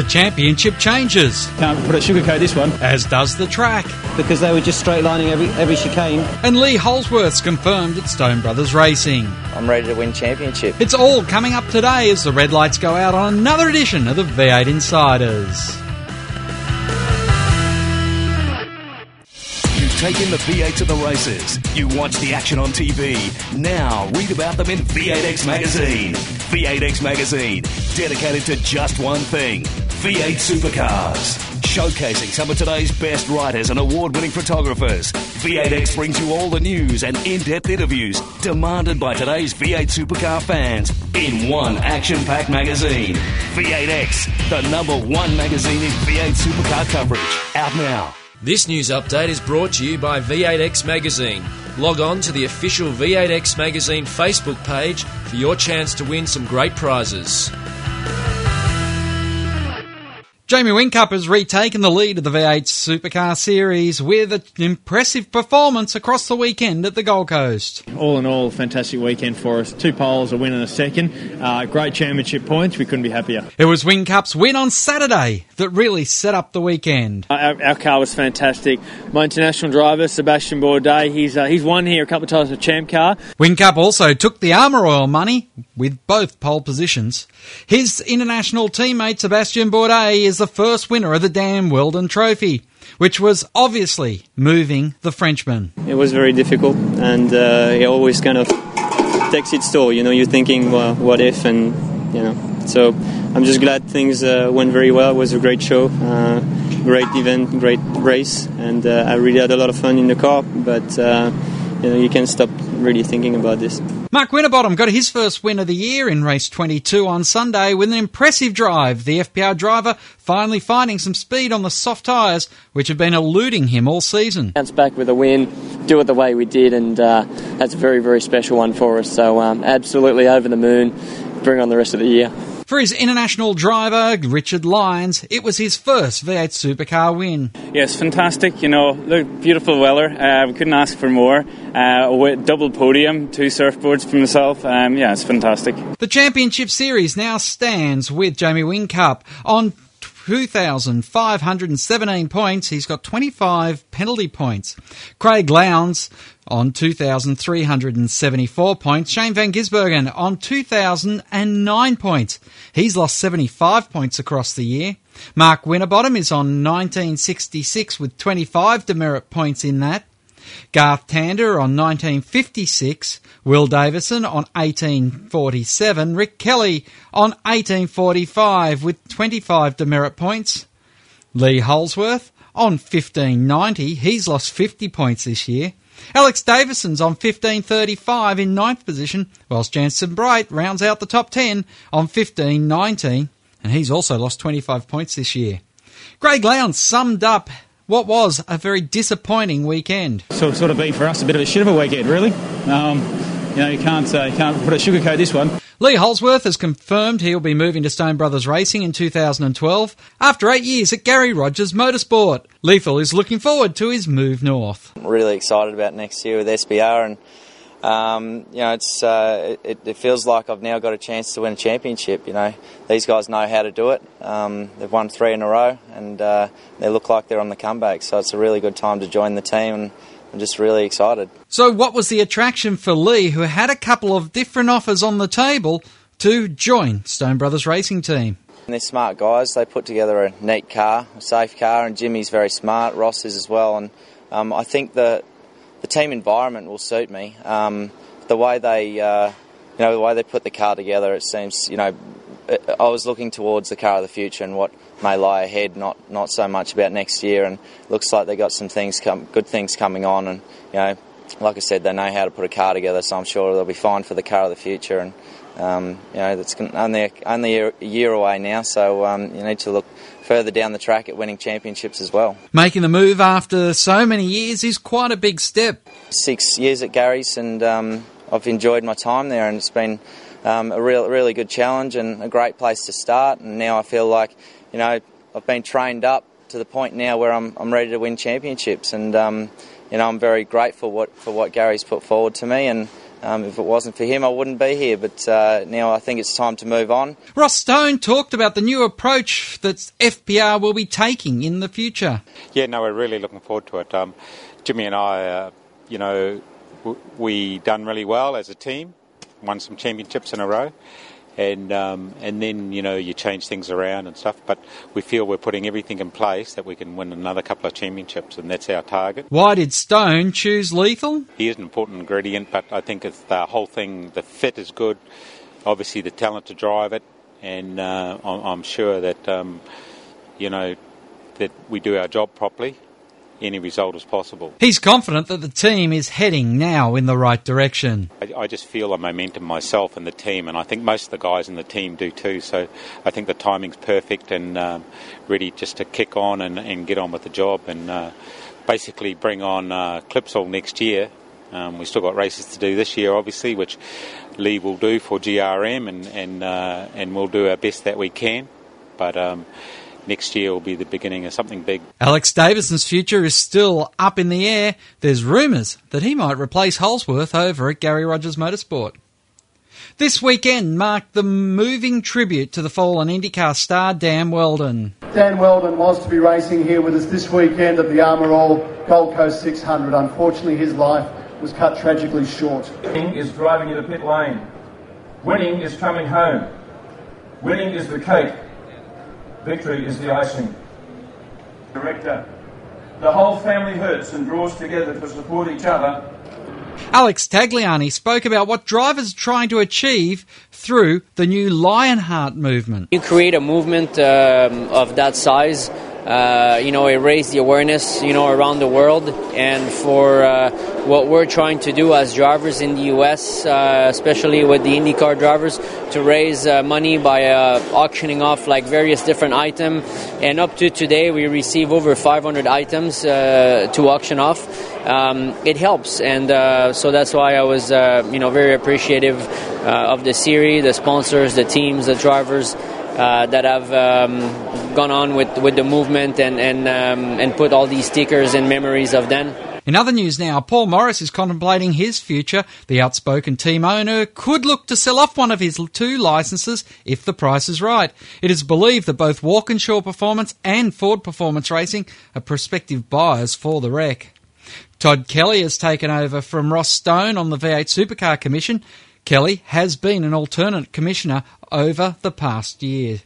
The championship changes, Can't put it sugarcoat this one. as does the track. Because they were just straight lining every, every chicane. And Lee Holdsworth's confirmed at Stone Brothers Racing. I'm ready to win championship. It's all coming up today as the red lights go out on another edition of the V8 Insiders. You've taken the V8 to the races. You watch the action on TV. Now read about them in V8X Magazine. V8X Magazine, dedicated to just one thing V8 supercars. Showcasing some of today's best writers and award winning photographers. V8X brings you all the news and in depth interviews demanded by today's V8 supercar fans in one action packed magazine. V8X, the number one magazine in V8 supercar coverage. Out now. This news update is brought to you by V8X Magazine. Log on to the official V8X Magazine Facebook page for your chance to win some great prizes. Jamie Whincup has retaken the lead of the V8 Supercar Series with an impressive performance across the weekend at the Gold Coast. All in all, fantastic weekend for us. Two poles, a win and a second. Uh, great championship points. We couldn't be happier. It was Whincup's win on Saturday that really set up the weekend. Our, our car was fantastic. My international driver, Sebastian Bourdais, he's uh, he's won here a couple of times with Champ Car. Whincup also took the Armor All money with both pole positions. His international teammate Sebastian Bourdais is the first winner of the Dan Wheldon Trophy, which was obviously moving the Frenchman. It was very difficult, and uh, it always kind of takes its toll. You know, you're thinking, well, what if, and you know. So I'm just glad things uh, went very well. It was a great show, uh, great event, great race, and uh, I really had a lot of fun in the car. But uh, you know, you can't stop really thinking about this. Mark Winterbottom got his first win of the year in race 22 on Sunday with an impressive drive. The FPR driver finally finding some speed on the soft tyres, which have been eluding him all season. Bounce back with a win, do it the way we did, and uh, that's a very, very special one for us. So, um, absolutely over the moon. Bring on the rest of the year. For his international driver, Richard Lyons, it was his first V8 supercar win. Yes, fantastic. You know, look, beautiful weather. Uh, we couldn't ask for more. Uh, with double podium, two surfboards for myself. Um, yeah, it's fantastic. The championship series now stands with Jamie Whincup on 2,517 points. He's got 25 penalty points. Craig Lowndes on 2,374 points. Shane Van Gisbergen on 2,009 points. He's lost 75 points across the year. Mark Winterbottom is on 1966 with 25 demerit points in that. Garth Tander on 1956, Will Davison on 1847, Rick Kelly on 1845 with 25 demerit points, Lee Holdsworth on 1590, he's lost 50 points this year. Alex Davison's on 1535 in ninth position, whilst Jason Bright rounds out the top 10 on 1519, and he's also lost 25 points this year. Craig Lowndes summed up what was a very disappointing weekend. So it's sort of been for us a bit of a shit of a weekend, really. Um, know, you can't uh, you can't put a sugarcoat this one. Lee Holdsworth has confirmed he'll be moving to Stone Brothers Racing in 2012 after eight years at Gary Rogers Motorsport. Lethal is looking forward to his move north. I'm Really excited about next year with SBR and um, you know, it's uh, it, it, feels like I've now got a chance to win a championship. You know, these guys know how to do it. Um, they've won three in a row, and uh, they look like they're on the comeback. So it's a really good time to join the team, and I'm just really excited. So, what was the attraction for Lee, who had a couple of different offers on the table, to join Stone Brothers Racing Team? And they're smart guys. They put together a neat car, a safe car, and Jimmy's very smart. Ross is as well, and um, I think that the team environment will suit me. Um, the way they, uh, you know, the way they put the car together, it seems, you know, I was looking towards the car of the future and what may lie ahead, not not so much about next year. And looks like they got some things, come, good things coming on, and you know, like I said, they know how to put a car together, so I'm sure they'll be fine for the car of the future. And um, you know, that's only only a year away now, so um, you need to look further down the track at winning championships as well. Making the move after so many years is quite a big step. Six years at Gary's, and um, I've enjoyed my time there, and it's been um, a real, really good challenge and a great place to start. And now I feel like, you know, I've been trained up to the point now where I'm, I'm ready to win championships, and um, you know, I'm very grateful what, for what Gary's put forward to me, and um, if it wasn't for him, I wouldn't be here. But uh, now I think it's time to move on. Ross Stone talked about the new approach that SBR will be taking in the future. Yeah, no, we're really looking forward to it. Um, Jimmy and I, uh, you know, w- we done really well as a team, won some championships in a row and um, and then you know you change things around and stuff. But we feel we're putting everything in place that we can win another couple of championships, and that's our target. Why did Stone choose Lethal? He is an important ingredient, but I think it's the whole thing. The fit is good, obviously the talent to drive it, and uh, I'm, I'm, sure that um, you know that we do our job properly any result as possible. He's confident that the team is heading now in the right direction. I, I, just feel a momentum myself and the team, and I think most of the guys in the team do too. So I think the timing's perfect and um, ready just to kick on and, and, get on with the job and uh, basically bring on uh, Clipsal next year. Um, we've still got races to do this year, obviously, which Lee will do for GRM, and and uh, and we'll do our best that we can. But um, next year will be the beginning of something big. Alex Davison's future is still up in the air. There's rumours that he might replace Holdsworth over at Gary Rogers Motorsport. This weekend marked the moving tribute to the fallen IndyCar star Dan Wheldon. Dan Wheldon was to be racing here with us this weekend at the Armor All Gold Coast 600. Unfortunately, his life was cut tragically short. Winning is driving you to pit lane. Winning is coming home. Winning is the cake Victory is the icing. Director, the whole family hurts and draws together to support each other. Alex Tagliani spoke about what drivers are trying to achieve through the new Lionheart movement. You create a movement um, of that size uh, you know, it raised the awareness, you know, around the world. And for uh, what we're trying to do as drivers in the U.S., uh, especially with the IndyCar drivers, to raise uh, money by uh, auctioning off like various different items. And up to today, we receive over 500 items to auction off. Um, it helps, and so that's why I was, you know, very appreciative of the series, the sponsors, the teams, the drivers. Uh, that have um, gone on with, with the movement and and um, and put all these stickers and memories of them. In other news now, Paul Morris is contemplating his future. The outspoken team owner could look to sell off one of his two licenses if the price is right. It is believed that both Walkinshaw Performance and Ford Performance Racing are prospective buyers for the wreck. Todd Kelly has taken over from Ross Stone on the V8 Supercar Commission. Kelly has been an alternate commissioner over the past year.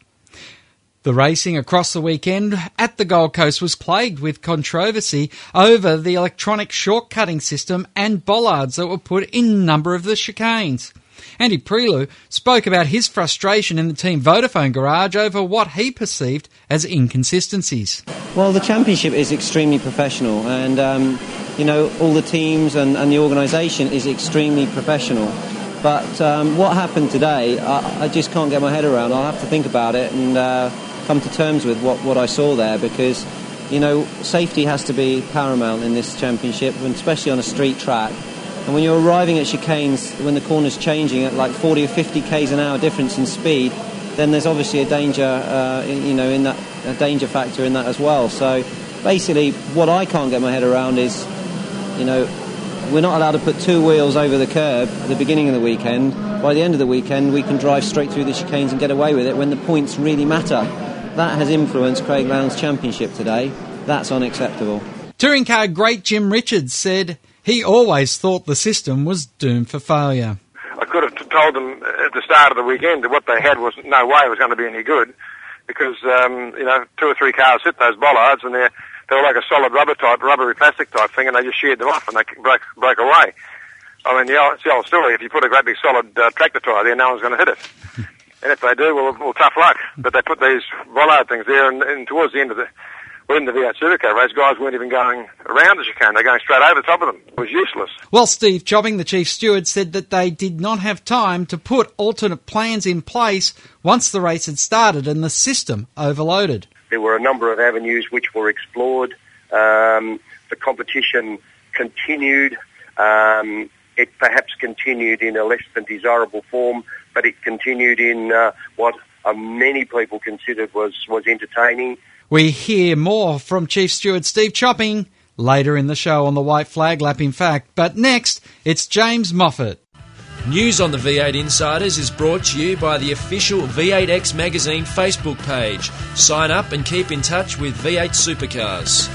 The racing across the weekend at the Gold Coast was plagued with controversy over the electronic shortcutting system and bollards that were put in a number of the chicanes. Andy Priaulx spoke about his frustration in the team Vodafone garage over what he perceived as inconsistencies. Well, the championship is extremely professional, and um, you know all the teams and, and the organisation is extremely professional. But um, what happened today, I, I, just can't get my head around. I'll have to think about it and uh, come to terms with what, what I saw there because, you know, safety has to be paramount in this championship, and especially on a street track. And when you're arriving at chicanes, when the corner's changing at like 40 or 50 k's an hour difference in speed, then there's obviously a danger, uh, you know, in that a danger factor in that as well. So basically, what I can't get my head around is, you know, we're not allowed to put two wheels over the curb at the beginning of the weekend. By the end of the weekend, we can drive straight through the chicanes and get away with it when the points really matter. That has influenced Craig Lowndes' championship today. That's unacceptable. Touring car great Jim Richards said he always thought the system was doomed for failure. I could have told them at the start of the weekend that what they had was no way it was going to be any good because, um, you know, two or three cars hit those bollards and they're they were like a solid rubber type, rubbery plastic type thing, and they just sheared them off and they broke broke away. I mean, the old, it's the old story. If you put a great big solid uh, tractor tyre there, no one's going to hit it. and if they do, well, well, tough luck. But they put these bollard things there, and, and towards the end of the in the V8 Supercar race, guys weren't even going around the chicane. They're going straight over the top of them. It was useless. Well, Steve Chopping, the chief steward, said that they did not have time to put alternate plans in place once the race had started and the system overloaded. There were a number of avenues which were explored. Um, the competition continued. Um, it perhaps continued in a less than desirable form, but it continued in uh, what uh, many people considered was, was entertaining. We hear more from Chief Steward Steve Chopping later in the show on the White Flag Lap, in fact. But next, it's James Moffat. News on the V8 Insiders is brought to you by the official V8X Magazine Facebook page. Sign up and keep in touch with V8 Supercars.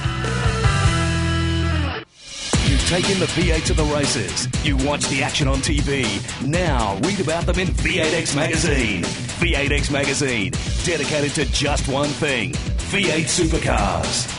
You've taken the V8 to the races. You watch the action on TV. Now read about them in V8X Magazine. V8X Magazine, dedicated to just one thing V8 Supercars.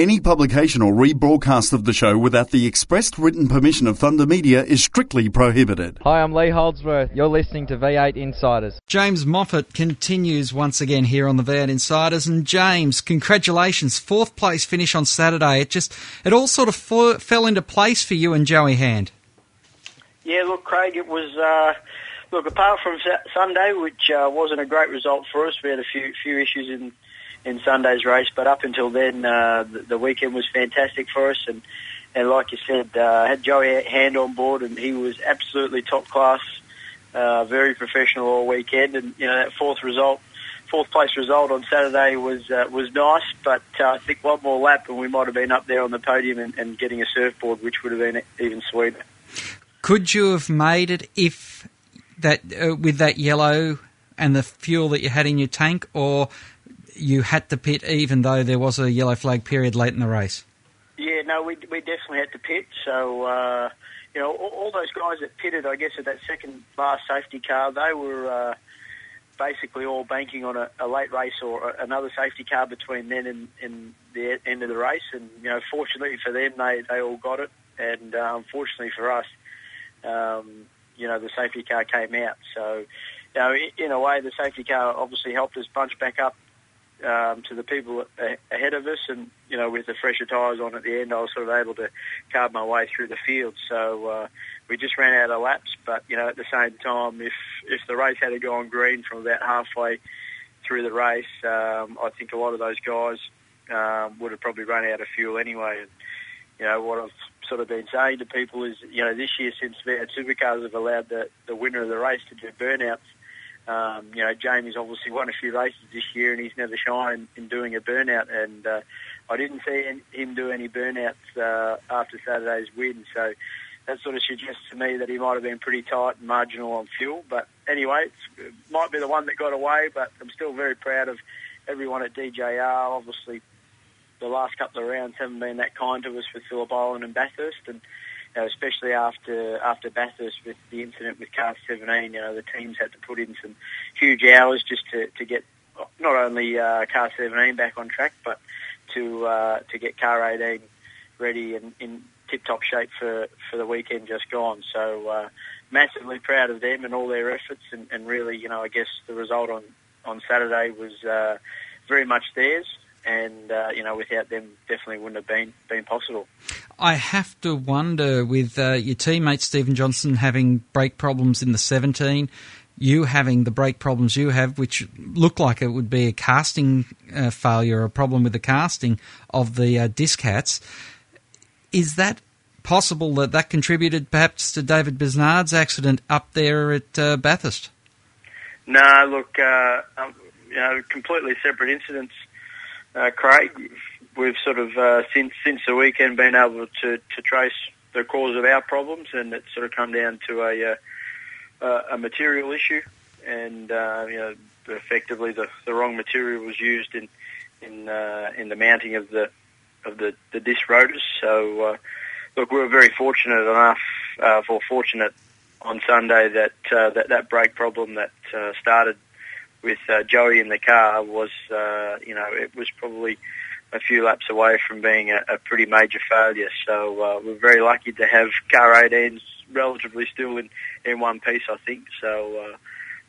Any publication or rebroadcast of the show without the expressed written permission of Thunder Media is strictly prohibited. Hi, I'm Lee Holdsworth. You're listening to V8 Insiders. James Moffat continues once again here on the V8 Insiders. And James, congratulations. Fourth place finish on Saturday. It just, it all sort of f- fell into place for you and Joey Hand. Yeah, look, Craig, it was. Uh, look, apart from Sunday, which uh, wasn't a great result for us, we had a few few issues in in Sunday's race, but up until then, uh, the, the weekend was fantastic for us, and and like you said, uh, had Joey Hand on board, and he was absolutely top class, uh, very professional all weekend, and you know that fourth result. Fourth place result on Saturday was uh, was nice, but uh, I think one more lap and we might have been up there on the podium and, and getting a surfboard, which would have been even sweeter. Could you have made it if that uh, with that yellow and the fuel that you had in your tank, or you had to pit even though there was a yellow flag period late in the race? Yeah, no, we we definitely had to pit. So uh, you know, all, all, those guys that pitted, I guess, at that second last safety car, they were uh, basically all banking on a, a, late race or another safety car between then and, and the end of the race. And you know, fortunately for them, they they all got it, and uh, unfortunately for us, um, you know, the safety car came out. So, you know, in a way, the safety car obviously helped us bunch back up um, to the people ahead of us, and you know, with the fresher tyres on at the end, I was sort of able to carve my way through the field. So uh, we just ran out of laps, but you know, at the same time, if if the race had gone green from about halfway through the race, um, I think a lot of those guys um, would have probably run out of fuel anyway. And, you know, what I've sort of been saying to people is, you know, this year since V8 Supercars have allowed the, the winner of the race to do burnouts, um, you know, Jamie's obviously won a few races this year and he's never shined in doing a burnout. And uh, I didn't see him do any burnouts uh, after Saturday's win. So that sort of suggests to me that he might have been pretty tight and marginal on fuel. But anyway, it might be the one that got away, but I'm still very proud of everyone at DJR. Obviously, the last couple of rounds haven't been that kind to us with Phillip Island and Bathurst, and know, especially after after Bathurst with the incident with Car 17, you know, the teams had to put in some huge hours just to, to get not only uh, Car 17 back on track, but to uh, to get Car 18 ready and in tip-top shape for, for the weekend just gone. So uh, massively proud of them and all their efforts, and, and really, you know, I guess the result on on Saturday was uh, very much theirs and uh, you know, without them, definitely wouldn't have been been possible. I have to wonder with uh, your teammate Stephen Johnson having brake problems in the 17, you having the brake problems you have, which look like it would be a casting uh, failure, a problem with the casting of the uh, disc hats. Is that possible that that contributed perhaps to David Besnard's accident up there at uh, Bathurst? No, look, uh, um, you know, completely separate incidents uh, Craig. We've sort of uh, since since the weekend been able to, to trace the cause of our problems, and it's sort of come down to a uh, a material issue, and uh, you know effectively the, the wrong material was used in in uh, in the mounting of the of the, the disc rotors. So uh, look, we were very fortunate enough, uh, for fortunate on Sunday that that that brake problem that started with uh, Joey in the car was, uh, you know, it was probably a few laps away from being a, a pretty major failure. So uh, we're very lucky to have car 18s relatively still in, in one piece, I think. So uh,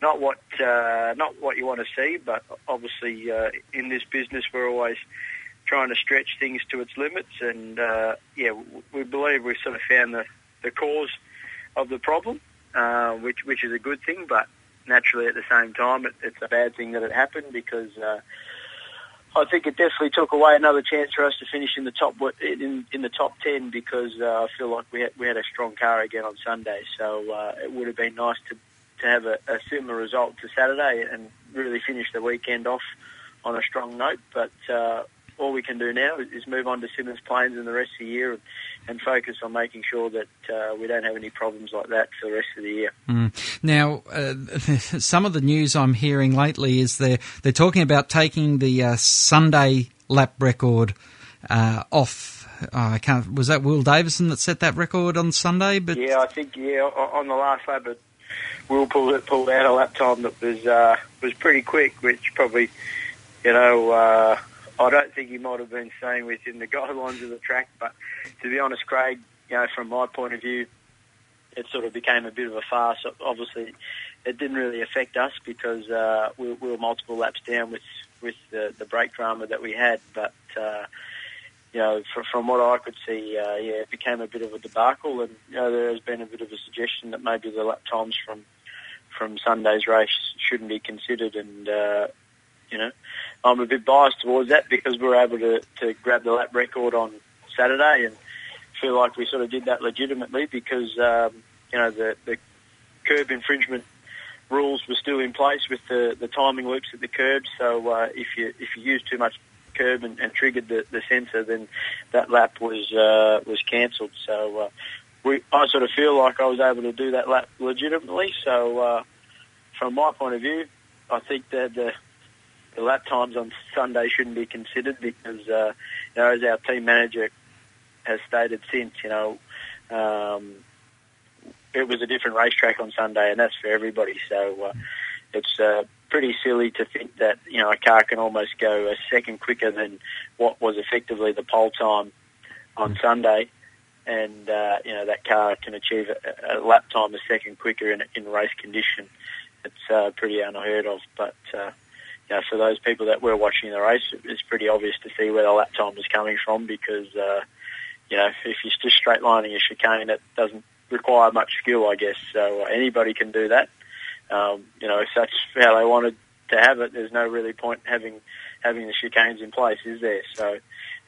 not what uh, not what you want to see, but obviously uh, in this business we're always trying to stretch things to its limits. And uh, yeah, we believe we've sort of found the, the cause of the problem, uh, which which is a good thing. But naturally, at the same time, it, it's a bad thing that it happened because. Uh, I think it definitely took away another chance for us to finish in the top in, in the top ten because uh, I feel like we had, we had a strong car again on Sunday. So uh, it would have been nice to to have a, a similar result to Saturday and really finish the weekend off on a strong note. But uh, all we can do now is move on to Symmons Plains and the rest of the year and, and focus on making sure that uh, we don't have any problems like that for the rest of the year. Mm. Now, uh, some of the news I'm hearing lately is they're, they're talking about taking the uh, Sunday lap record uh, off. Oh, I can't. Was that Will Davison that set that record on Sunday? But yeah, I think yeah on the last lap, but Will pulled pulled out a lap time that was uh, was pretty quick, which probably you know uh, I don't think he might have been staying within the guidelines of the track. But to be honest, Craig, you know, from my point of view, it sort of became a bit of a farce. Obviously, it didn't really affect us because uh, we, we were multiple laps down with with the, the brake drama that we had. But uh, you know, from, from what I could see, uh, yeah, it became a bit of a debacle, and you know, there has been a bit of a suggestion that maybe the lap times from from Sunday's race shouldn't be considered, and uh, you know, I'm a bit biased towards that because we were able to, to grab the lap record on Saturday and feel like we sort of did that legitimately because, um, you know, the, the curb infringement rules were still in place with the, the timing loops at the curbs. So uh, if you if you use too much curb and, and triggered the, the sensor, then that lap was uh, was cancelled. So uh, we I sort of feel like I was able to do that lap legitimately. So uh, from my point of view, I think that the the lap times on Sunday shouldn't be considered because, uh, you know, as our team manager has stated since, you know, um, it was a different racetrack on Sunday, and that's for everybody. So uh, it's uh, pretty silly to think that you know a car can almost go a second quicker than what was effectively the pole time on Sunday, and uh, you know that car can achieve a, a lap time a second quicker in, in race condition. It's uh, pretty unheard of, but. Uh, you know, for those people that were watching the race, it's pretty obvious to see where the lap time was coming from because, uh, you know, if you're just straight lining a chicane, it doesn't require much skill, I guess. So uh, anybody can do that. Um, you know, if that's how they wanted to have it, there's no really point having having the chicanes in place, is there? So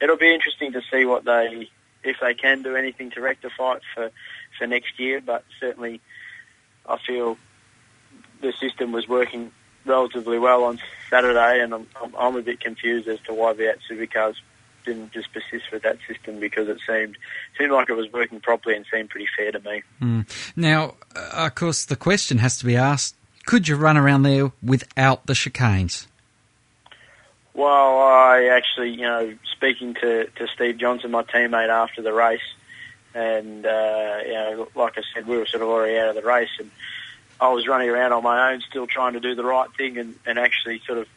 it'll be interesting to see what they, if they can do anything to rectify it for for next year. But certainly, I feel the system was working relatively well on Saturday, and I'm, I'm a bit confused as to why V8 Supercars didn't just persist with that system because it seemed seemed like it was working properly and seemed pretty fair to me. Mm. Now, uh, of course, the question has to be asked: Could you run around there without the chicanes? Well, I actually, you know, speaking to, to Steve Johnson, my teammate, after the race, and uh, you know, like I said, we were sort of already out of the race, and I was running around on my own, still trying to do the right thing and, and actually sort of,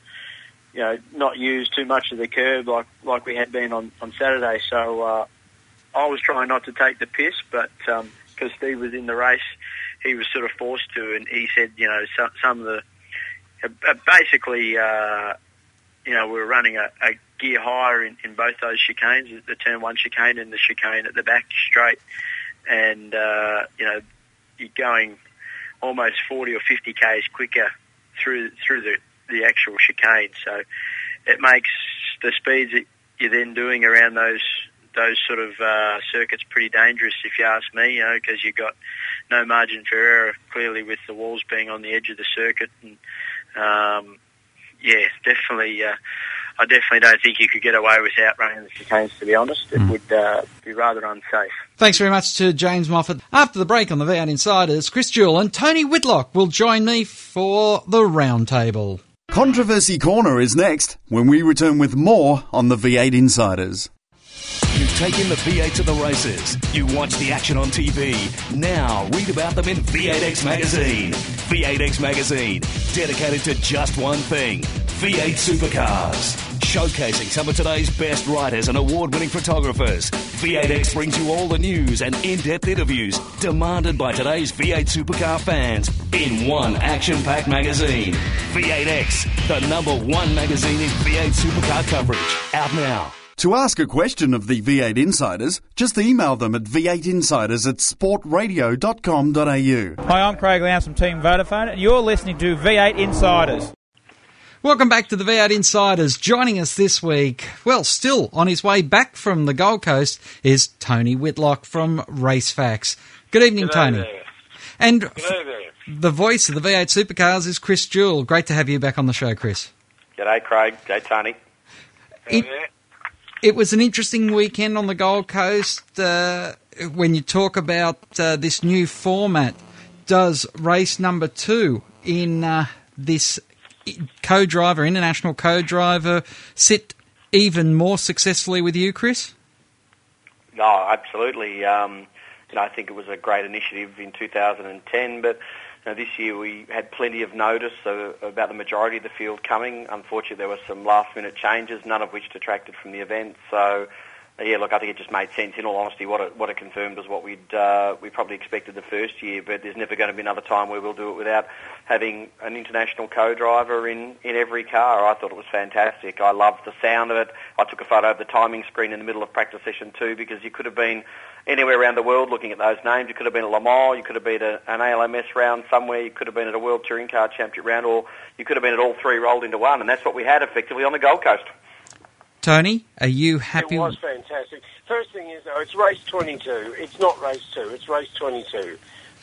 you know, not use too much of the curb like like we had been on on Saturday. So uh, I was trying not to take the piss, but because um, Steve was in the race, he was sort of forced to, and he said, you know, some, some of the uh, basically, uh, you know, we were running a, a gear higher in, in both those chicanes, the turn one chicane and the chicane at the back straight, and uh, you know, you're going almost 40 or 50 k's quicker through through the the actual chicane. So it makes the speeds that you're then doing around those those sort of uh, circuits pretty dangerous, if you ask me. You know, because you've got no margin for error clearly with the walls being on the edge of the circuit, and um, yeah, definitely. Uh, I definitely don't think you could get away without running the chicanes, to be honest. It mm. would uh, be rather unsafe. Thanks very much to James Moffat. After the break on the V8 Insiders, Chris Jewell and Tony Whitlock will join me for the roundtable. Controversy Corner is next when we return with more on the V8 Insiders. You've taken the V8 to the races. You watch the action on TV. Now read about them in V8X Magazine. V8X Magazine, dedicated to just one thing V8 supercars. Showcasing some of today's best writers and award winning photographers. V8X brings you all the news and in depth interviews demanded by today's V8 supercar fans in one action packed magazine. V8X, the number one magazine in V8 supercar coverage. Out now. To ask a question of the V8 Insiders, just email them at v8insiders at sportradio.com.au. Hi, I'm Craig Lowndes from Team Vodafone, and you're listening to V8 Insiders. Welcome back to the V8 Insiders. Joining us this week, well, still on his way back from the Gold Coast, is Tony Whitlock from Racefacts. Good evening, G'day Tony. there. And G'day there. the voice of the V8 Supercars is Chris Jewell. Great to have you back on the show, Chris. G'day, Craig. G'day, Tony. It, it was an interesting weekend on the Gold Coast. Uh, when you talk about uh, this new format, does race number two in uh, this co-driver, international co-driver, sit even more successfully with you, Chris? No, absolutely. Um, you know, I think it was a great initiative in 2010, but you know, this year we had plenty of notice about the majority of the field coming. Unfortunately, there were some last-minute changes, none of which detracted from the event. So, yeah, look, I think it just made sense. In all honesty, what it, what it confirmed was what we'd uh, we probably expected the first year. But there's never going to be another time where we'll do it without having an international co-driver in in every car. I thought it was fantastic. I loved the sound of it. I took a photo of the timing screen in the middle of practice session two because you could have been anywhere around the world looking at those names. You could have been at Le Mans, you could have been at an ALMS round somewhere, you could have been at a World Touring Car Championship round, or you could have been at all three rolled into one, and that's what we had effectively on the Gold Coast. Tony, are you happy? It was fantastic. First thing is, though, it's race 22. It's not race 2, it's race 22.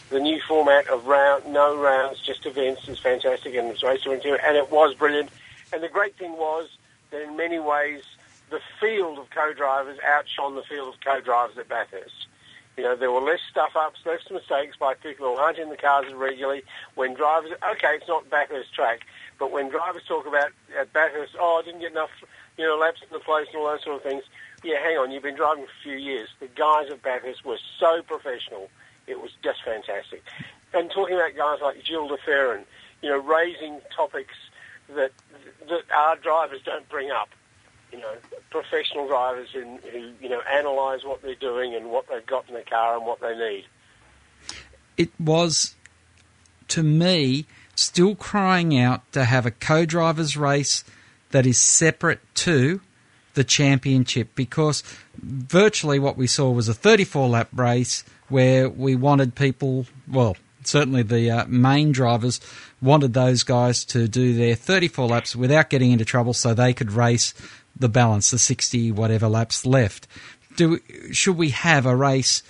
The new format of round, no rounds, just events is fantastic, and it's race 22, and it was brilliant. And the great thing was that in many ways, the field of co-drivers outshone the field of co-drivers at Bathurst. You know, there were less stuff-ups, less mistakes by people who aren't in the cars regularly. When drivers, okay, it's not Bathurst track, but when drivers talk about at Bathurst, oh, I didn't get enough, you know, laps in the place and all those sort of things. Yeah, hang on, you've been driving for a few years. The guys at Bathurst were so professional. It was just fantastic. And talking about guys like Gil de Ferran, you know, raising topics that that our drivers don't bring up. You know, professional drivers who, who you know analyse what they're doing and what they've got in the car and what they need. It was, to me, still crying out to have a co-drivers race that is separate to the championship because virtually what we saw was a 34 lap race where we wanted people, well, certainly the uh, main drivers wanted those guys to do their 34 laps without getting into trouble so they could race the balance, the 60 whatever laps left. Do should we have a race,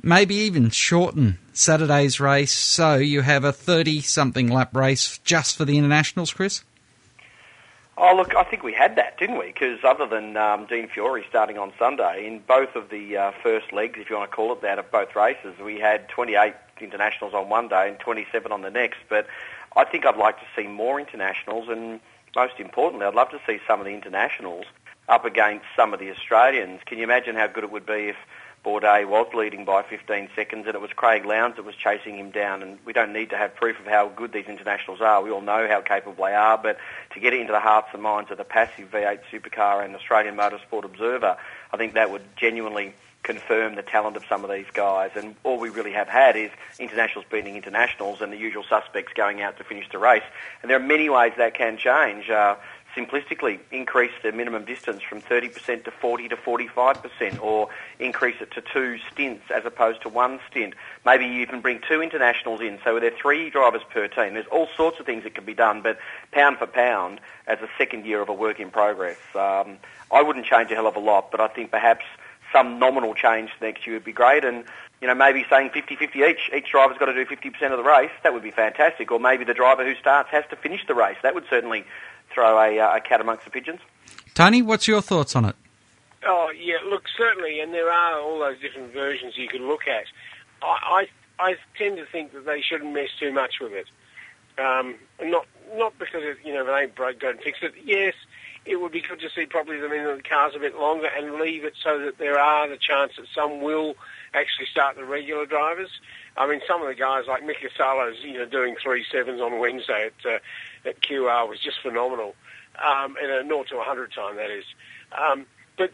maybe even shorten Saturday's race so you have a 30 something lap race just for the internationals, Chris? Oh, look, I think we had that, didn't we? Because other than um, Dean Fiore starting on Sunday, in both of the uh, first legs, if you want to call it that, of both races, we had 28 internationals on one day and 27 on the next. But I think I'd like to see more internationals, and most importantly, I'd love to see some of the internationals up against some of the Australians. Can you imagine how good it would be if Bourdais was leading by 15 seconds and it was Craig Lowndes that was chasing him down? And we don't need to have proof of how good these internationals are. We all know how capable they are, but to get it into the hearts and minds of the passive V8 supercar and Australian Motorsport Observer, I think that would genuinely confirm the talent of some of these guys. And all we really have had is internationals beating internationals and the usual suspects going out to finish the race. And there are many ways that can change. Uh, simplistically increase the minimum distance from 30% to 40 to 45% or increase it to two stints as opposed to one stint. Maybe you even bring two internationals in, so there are three drivers per team. There's all sorts of things that can be done, but pound for pound, as a second year of a work in progress, um, I wouldn't change a hell of a lot, but I think perhaps some nominal change next year would be great and you know, maybe saying 50-50 each. Each driver's got to do 50% of the race. That would be fantastic. Or maybe the driver who starts has to finish the race. That would certainly throw a, uh, a cat amongst the pigeons. Tony, what's your thoughts on it? Oh yeah, look certainly, and there are all those different versions you can look at. I I, I tend to think that they shouldn't mess too much with it. Um, not not because it, you know if it ain't broke, don't fix it. Yes, it would be good to see probably them in the cars a bit longer and leave it so that there are the chance that some will actually start the regular drivers. I mean, some of the guys like Mika Salo's, you know, doing three sevens on Wednesday at uh, at QR was just phenomenal, um, in a 0 to 100 time that is. Um, but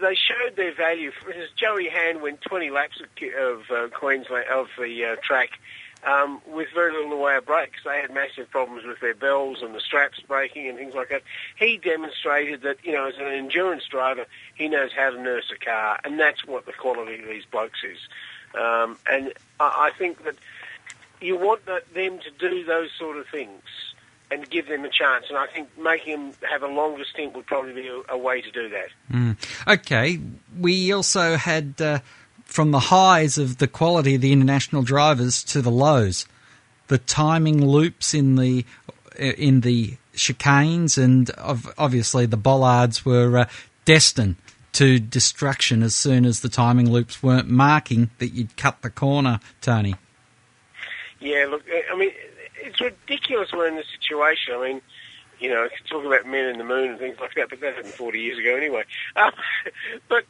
they showed their value. Instance, Joey Hand went 20 laps of, of uh, Queensland of the uh, track um, with very little in the way of brakes. They had massive problems with their bells and the straps breaking and things like that. He demonstrated that, you know, as an endurance driver, he knows how to nurse a car, and that's what the quality of these blokes is. Um, and I, think that you want that, them to do those sort of things and give them a chance. And I think making them have a longer stint would probably be a, a way to do that. Mm. Okay, we also had uh, from the highs of the quality of the international drivers to the lows, the timing loops in the in the chicanes, and obviously the bollards were uh, destined to destruction as soon as the timing loops weren't marking that you'd cut the corner, Tony. Yeah, look, I mean, it's ridiculous we're in this situation. I mean, you know, talk about men in the moon and things like that, but that happened 40 years ago anyway. Um, but,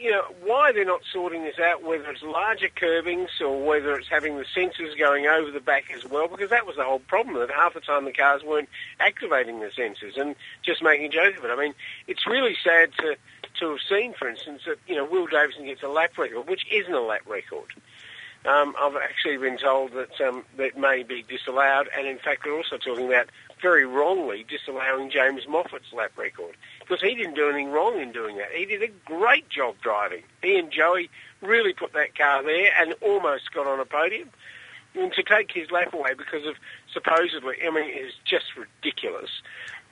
you know, why they're not sorting this out, whether it's larger curbings or whether it's having the sensors going over the back as well, because that was the whole problem, that half the time the cars weren't activating the sensors and just making a joke of it. I mean, it's really sad to, to have seen, for instance, that, you know, Will Davison gets a lap record, which isn't a lap record. Um, I've actually been told that um, that may be disallowed, and in fact, they're also talking about very wrongly disallowing James Moffat's lap record because he didn't do anything wrong in doing that. He did a great job driving. He and Joey really put that car there and almost got on a podium. And to take his lap away because of supposedly, I mean, it's just ridiculous.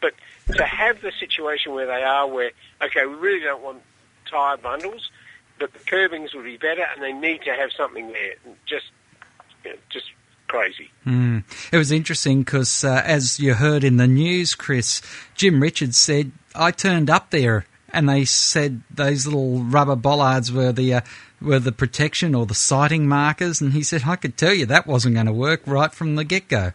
But to have the situation where they are, where okay, we really don't want tyre bundles but the curbings would be better, and they need to have something there. Just, you know, just crazy. Mm. It was interesting because, uh, as you heard in the news, Chris, Jim Richards said, I turned up there and they said those little rubber bollards were the. Uh, were the protection or the sighting markers, and he said, I could tell you that wasn't going to work right from the get go.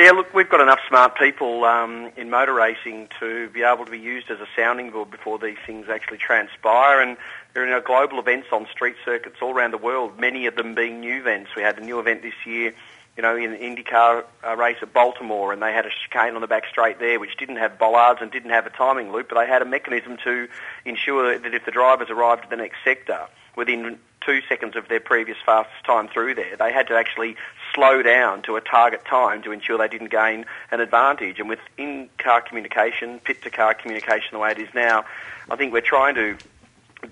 Yeah, look, we've got enough smart people um, in motor racing to be able to be used as a sounding board before these things actually transpire. And there are you know, global events on street circuits all around the world, many of them being new events. We had a new event this year, you know, in the IndyCar uh, race at Baltimore, and they had a chicane on the back straight there, which didn't have bollards and didn't have a timing loop, but they had a mechanism to ensure that if the drivers arrived at the next sector within two seconds of their previous fastest time through there. They had to actually slow down to a target time to ensure they didn't gain an advantage. And with in-car communication, pit-to-car communication the way it is now, I think we're trying to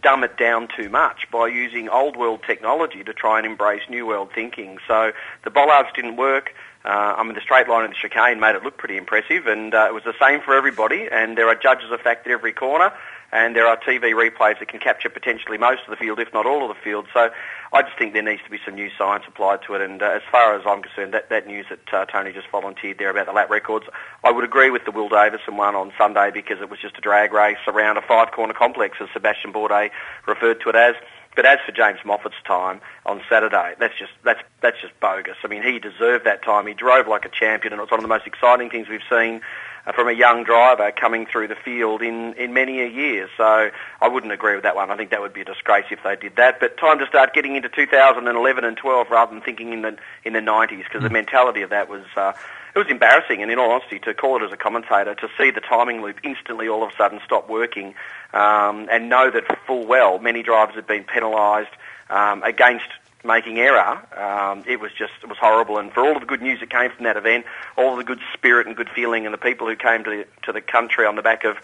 dumb it down too much by using old world technology to try and embrace new world thinking. So the bollards didn't work. Uh, I mean, the straight line in the chicane made it look pretty impressive, and uh, it was the same for everybody. And there are judges of fact at every corner and there are TV replays that can capture potentially most of the field, if not all of the field. So I just think there needs to be some new science applied to it. And uh, as far as I'm concerned, that, that news that uh, Tony just volunteered there about the lap records, I would agree with the Will Davison one on Sunday because it was just a drag race around a five-corner complex, as Sebastian Bourdais referred to it as. But as for James Moffat's time on Saturday, that's just that's that's just bogus. I mean, he deserved that time. He drove like a champion, and it was one of the most exciting things we've seen uh, from a young driver coming through the field in, in many a year. So I wouldn't agree with that one. I think that would be a disgrace if they did that. But time to start getting into 2011 and 12 rather than thinking in the in the 90s because the mentality of that was. Uh, it was embarrassing, and in all honesty, to call it as a commentator, to see the timing loop instantly all of a sudden stop working, um, and know that full well many drivers had been penalised um, against making error, um, it was just it was horrible. And for all of the good news that came from that event, all the good spirit and good feeling, and the people who came to the, to the country on the back of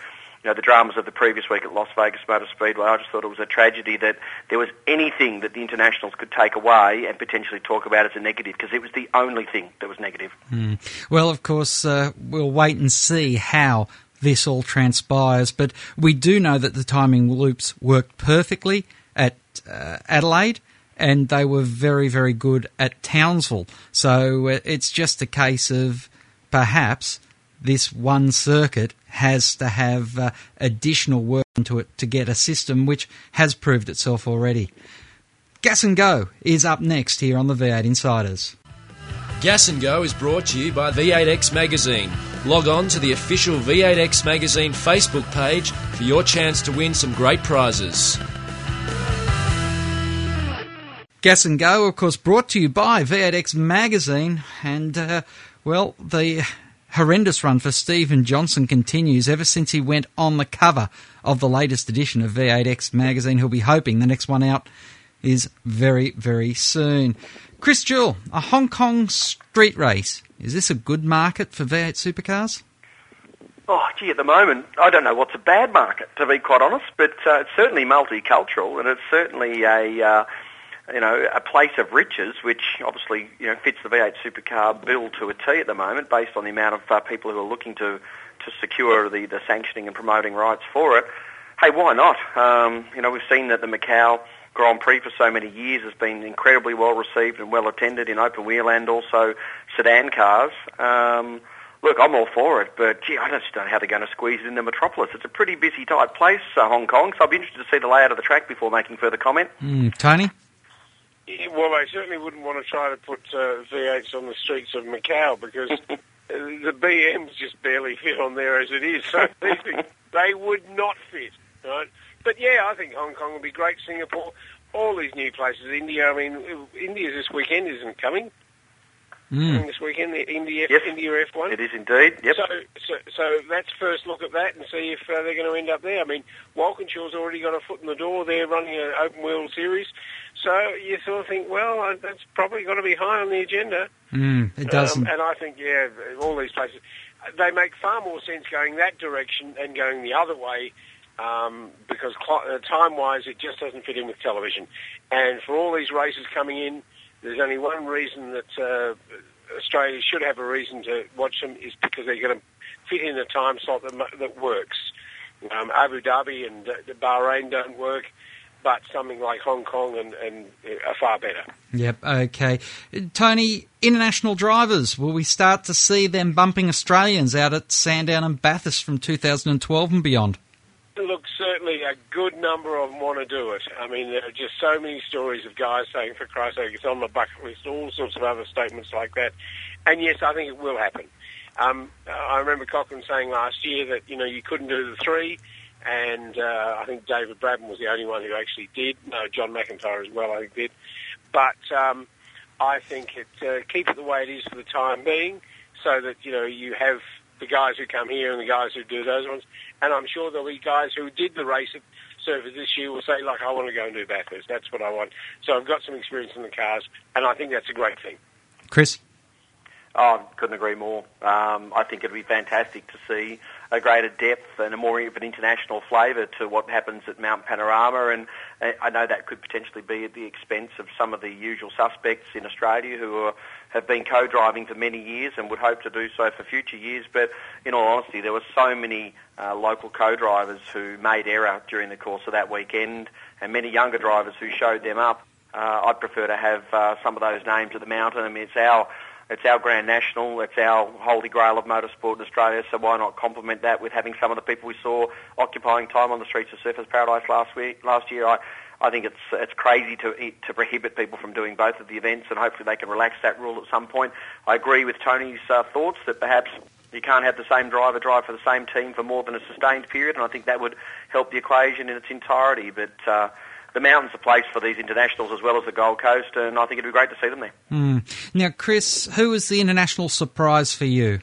you know, the dramas of the previous week at Las Vegas Motor Speedway, I just thought it was a tragedy that there was anything that the internationals could take away and potentially talk about as a negative, because it was the only thing that was negative. Mm. Well, of course, uh, we'll wait and see how this all transpires, but we do know that the timing loops worked perfectly at uh, Adelaide and they were very, very good at Townsville. So uh, it's just a case of perhaps this one circuit has to have uh, additional work into it to get a system which has proved itself already. Gas and Go is up next here on the V8 Insiders. Gas and Go is brought to you by V8X Magazine Log on to the official V8X Magazine Facebook page for your chance to win some great prizes. Gas and Go, of course, brought to you by V8X Magazine. And, uh, well, the horrendous run for Stephen Johnson continues ever since he went on the cover of the latest edition of V8X Magazine. He'll be hoping the next one out is very, very soon. Chris Jewell, a Hong Kong street race. Is this a good market for V8 supercars? Oh, gee, at the moment, I don't know what's a bad market, to be quite honest, but uh, it's certainly multicultural and it's certainly a, uh, you know, a place of riches, which obviously, you know, fits the V8 supercar bill to a T at the moment based on the amount of uh, people who are looking to, to secure the, the sanctioning and promoting rights for it. Hey, why not? Um, you know, we've seen that the Macau Grand Prix for so many years has been incredibly well received and well attended in open wheel and also sedan cars. Um, look, I'm all for it, but gee, I just don't know how they're going to squeeze it in the metropolis. It's a pretty busy, tight place, uh, Hong Kong, so I'd be interested to see the layout of the track before making further comment. Mm, Tony? Well, they certainly wouldn't want to try to put uh, V8s on the streets of Macau because the BMs just barely fit on there as it is. So things, they would not fit, right? But yeah, I think Hong Kong will be great. Singapore, all these new places. India, I mean, India this weekend isn't coming. Mm. This weekend, the India Yes. India F1. It is indeed, yep. So, so, so that's first look at that and see if uh, they're going to end up there. I mean, Walkinshaw's already got a foot in the door. They're running an open wheel series. So you sort of think, well, uh, that's probably got to be high on the agenda. Mm, it doesn't. Um, and I think, yeah, all these places, they make far more sense going that direction than going the other way um, because cl- uh, time-wise it just doesn't fit in with television. And for all these races coming in, there's only one reason that uh, Australia should have a reason to watch them is because they're going to fit in a time slot that, that works. Um, Abu Dhabi and uh, Bahrain don't work, but something like Hong Kong and, and uh, are far better. Yep, okay. Tony, international drivers, will we start to see them bumping Australians out at Sandown and Bathurst from 2012 and beyond? Look, certainly a good number of them want to do it. I mean, there are just so many stories of guys saying, for Christ's sake, it's on the bucket list, all sorts of other statements like that. And yes, I think it will happen. Um, I remember Cochrane saying last year that, you know, you couldn't do the three, and uh, I think David Brabham was the only one who actually did. No, John McIntyre as well, I think, did. But um, I think it uh, keep it the way it is for the time being, so that, you know, you have the guys who come here and the guys who do those ones. And I'm sure there'll be guys who did the race at Surfers this year will say, like, I want to go and do Bathurst. That's what I want. So I've got some experience in the cars, and I think that's a great thing. Chris? Oh, couldn't agree more. Um, I think it'd be fantastic to see a greater depth and a more of an international flavour to what happens at Mount Panorama, and uh, I know that could potentially be at the expense of some of the usual suspects in Australia who are, have been co-driving for many years and would hope to do so for future years. But in all honesty, there were so many uh, local co-drivers who made error during the course of that weekend, and many younger drivers who showed them up. Uh, I'd prefer to have uh, some of those names at the mountain. I mean, it's our it's our Grand National. It's our holy grail of motorsport in Australia. So why not complement that with having some of the people we saw occupying time on the streets of Surfers Paradise last week, last year? I, I think it's it's crazy to to prohibit people from doing both of the events, and hopefully they can relax that rule at some point. I agree with Tony's uh, thoughts that perhaps you can't have the same driver drive for the same team for more than a sustained period, and I think that would help the equation in its entirety. But uh, the mountain's are place for these internationals as well as the Gold Coast, and I think it'd be great to see them there. Mm. Now, Chris, who was the international surprise for you?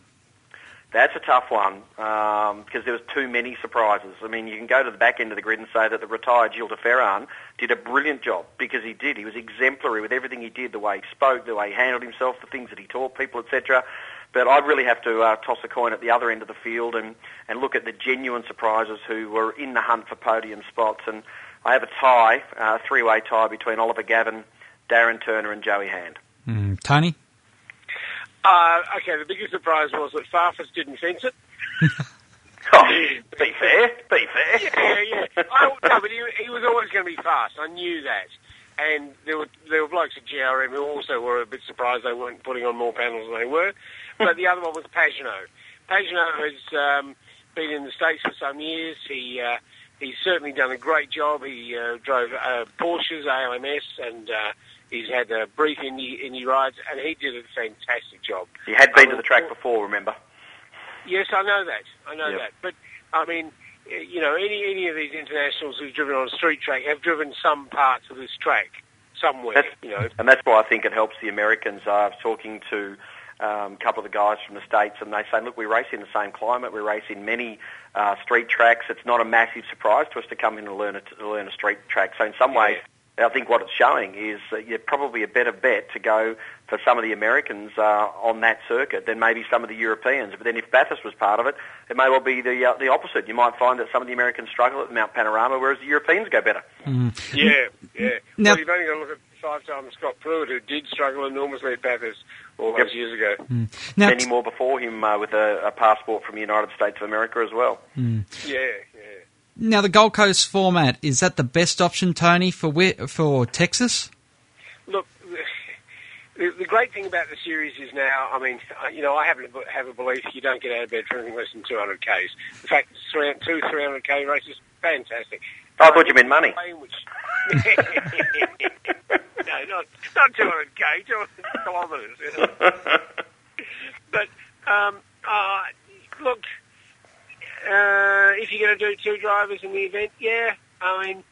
That's a tough one um, because there was too many surprises. I mean, you can go to the back end of the grid and say that the retired Gil de Ferran did a brilliant job because he did. He was exemplary with everything he did, the way he spoke, the way he handled himself, the things that he taught people, etc. But I'd really have to uh, toss a coin at the other end of the field and, and look at the genuine surprises who were in the hunt for podium spots. And I have a tie, a three-way tie between Oliver Gavin, Darren Turner and Joey Hand. Mm. Tony? Uh, okay, the biggest surprise was that Farfus didn't fence it. oh, be fair, be fair. Yeah, yeah. I, no, but he, he was always going to be fast. I knew that. And there were there were blokes at GRM who also were a bit surprised they weren't putting on more panels than they were. But the other one was Pagano. Pagano has um, been in the States for some years. He uh, he's certainly done a great job. He uh, drove uh, Porsches, ALMS, and uh, he's had a brief Indy, Indy rides, and he did a fantastic job. He had been to the track before, remember? Yes, I know that. I know Yep. that. But I mean, eh, you know, any any of these internationals who've driven on a street track have driven some parts of this track somewhere. That's- you know, And that's why I think it helps the Americans. I was talking to um, a couple of the guys from the States and they say, look, we race in the same climate, we race in many uh, street tracks. It's not a massive surprise to us to come in and learn a, to learn a street track. So in some ways, I think what it's showing is that you're probably a better bet to go for some of the Americans uh, on that circuit than maybe some of the Europeans. But then if Bathurst was part of it, it may well be the uh, the opposite. You might find that some of the Americans struggle at Mount Panorama, whereas the Europeans go better. yeah, yeah. Now- well, you've only got to look at five-time Scott Pruett, who did struggle enormously at Bathurst all those Yep. years ago. Many more before him uh, with a, a passport from the United States of America as well. Mm. Yeah, yeah. Now, the Gold Coast format, is that the best option, Tony, for for Texas? Look, the, the great thing about the series is now, I mean, uh, you know, I happen to have a belief you don't get out of bed for anything less than 200 Ks. In fact, three, two 300 K races, fantastic. Oh, I thought you meant money. no, not not 200 K, 200 kilometres. You know. but um, uh, look, uh, if you're going to do two drivers in the event, yeah, I mean,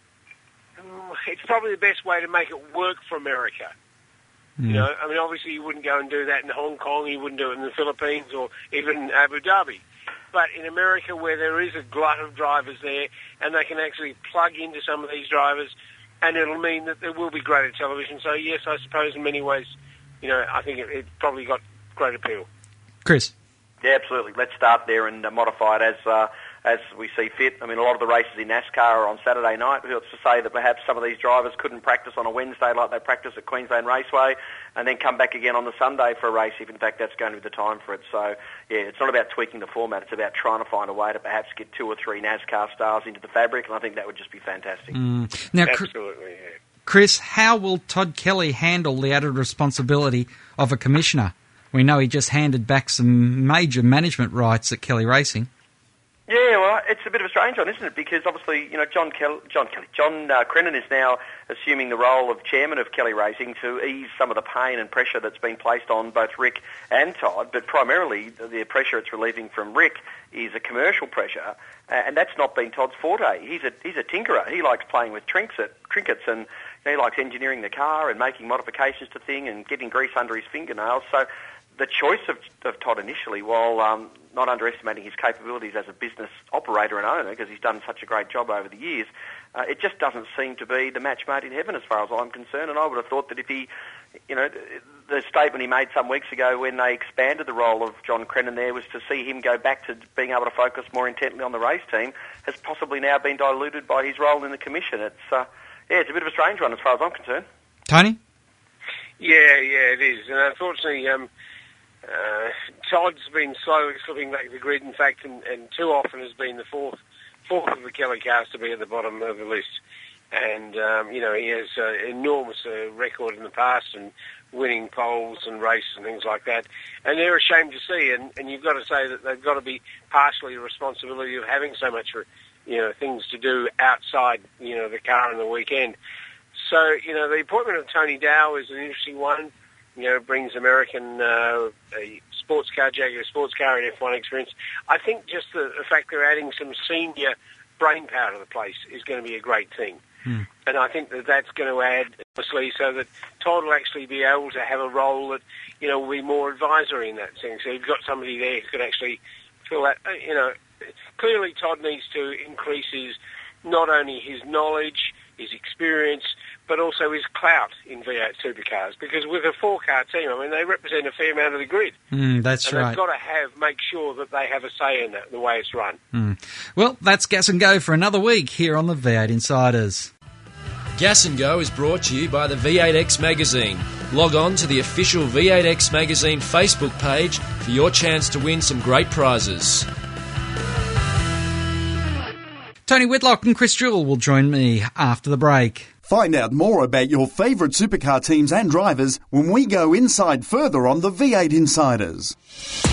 mm, it's probably the best way to make it work for America. You know, I mean, obviously you wouldn't go and do that in Hong Kong, you wouldn't do it in the Philippines or even Abu Dhabi. But in America, where there is a glut of drivers there, and they can actually plug into some of these drivers, and it'll mean that there will be greater television. So yes, I suppose in many ways, you know, I think it, it probably got great appeal. Chris? Yeah, absolutely. Let's start there and uh, modify it as uh, as we see fit. I mean, a lot of the races in NASCAR are on Saturday night. Who's to say that perhaps some of these drivers couldn't practice on a Wednesday like they practice at Queensland Raceway, and then come back again on the Sunday for a race if, in fact, that's going to be the time for it. So, yeah, it's not about tweaking the format. It's about trying to find a way to perhaps get two or three NASCAR stars into the fabric, and I think that would just be fantastic. Mm. Now, Absolutely, yeah. Chris, how will Todd Kelly handle the added responsibility of a commissioner? We know he just handed back some major management rights at Kelly Racing. Yeah, well, it's a bit of a strange one, isn't it? Because obviously, you know, John Kel- John Kelly, John uh, Crennan is now assuming the role of chairman of Kelly Racing to ease some of the pain and pressure that's been placed on both Rick and Todd. But primarily, the, pressure it's relieving from Rick is a commercial pressure, and that's not been Todd's forte. He's a he's a tinkerer. He likes playing with trinkets, trinkets, and you know, he likes engineering the car and making modifications to thing and getting grease under his fingernails. So the choice of, of Todd initially, while um, not underestimating his capabilities as a business operator and owner, because he's done such a great job over the years, uh, it just doesn't seem to be the match made in heaven as far as I'm concerned. And I would have thought that if he, you know, the statement he made some weeks ago when they expanded the role of John Crennan there was to see him go back to being able to focus more intently on the race team, has possibly now been diluted by his role in the commission. It's, uh, yeah, it's a bit of a strange one as far as I'm concerned. Tony? Yeah, yeah, it is. And unfortunately, um, uh, Todd's been slowly slipping back the grid, in fact, and, and too often has been the fourth fourth of the Kelly cars to be at the bottom of the list. And, um, you know, he has an enormous uh, record in the past and winning poles and races and things like that. And they're ashamed to see. And, and you've got to say that they've got to be partially the responsibility of having so much, you know, things to do outside, you know, the car on the weekend. So, you know, the appointment of Tony Dowe is an interesting one. You know, brings American uh, a sports car, Jaguar sports car and F1 experience. I think just the, the fact they're adding some senior brain power to the place is going to be a great thing. And I think that that's going to add, obviously, so that Todd will actually be able to have a role that, you know, will be more advisory in that sense. So you've got somebody there who can actually fill that, uh, you know, clearly Todd needs to increase his, not only his knowledge, his experience, but also his clout in V8 supercars. Because with a four-car team, I mean, they represent a fair amount of the grid. Mm, that's and right. they've got to have, make sure that they have a say in that, the way it's run. Mm. Well, that's Gas and Go for another week here on the V8 Insiders. Gas and Go is brought to you by the V8X magazine. Log on to the official V8X magazine Facebook page for your chance to win some great prizes. Tony Whitlock and Chris Jewell will join me after the break. Find out more about your favourite supercar teams and drivers when we go inside further on the V8 Insiders.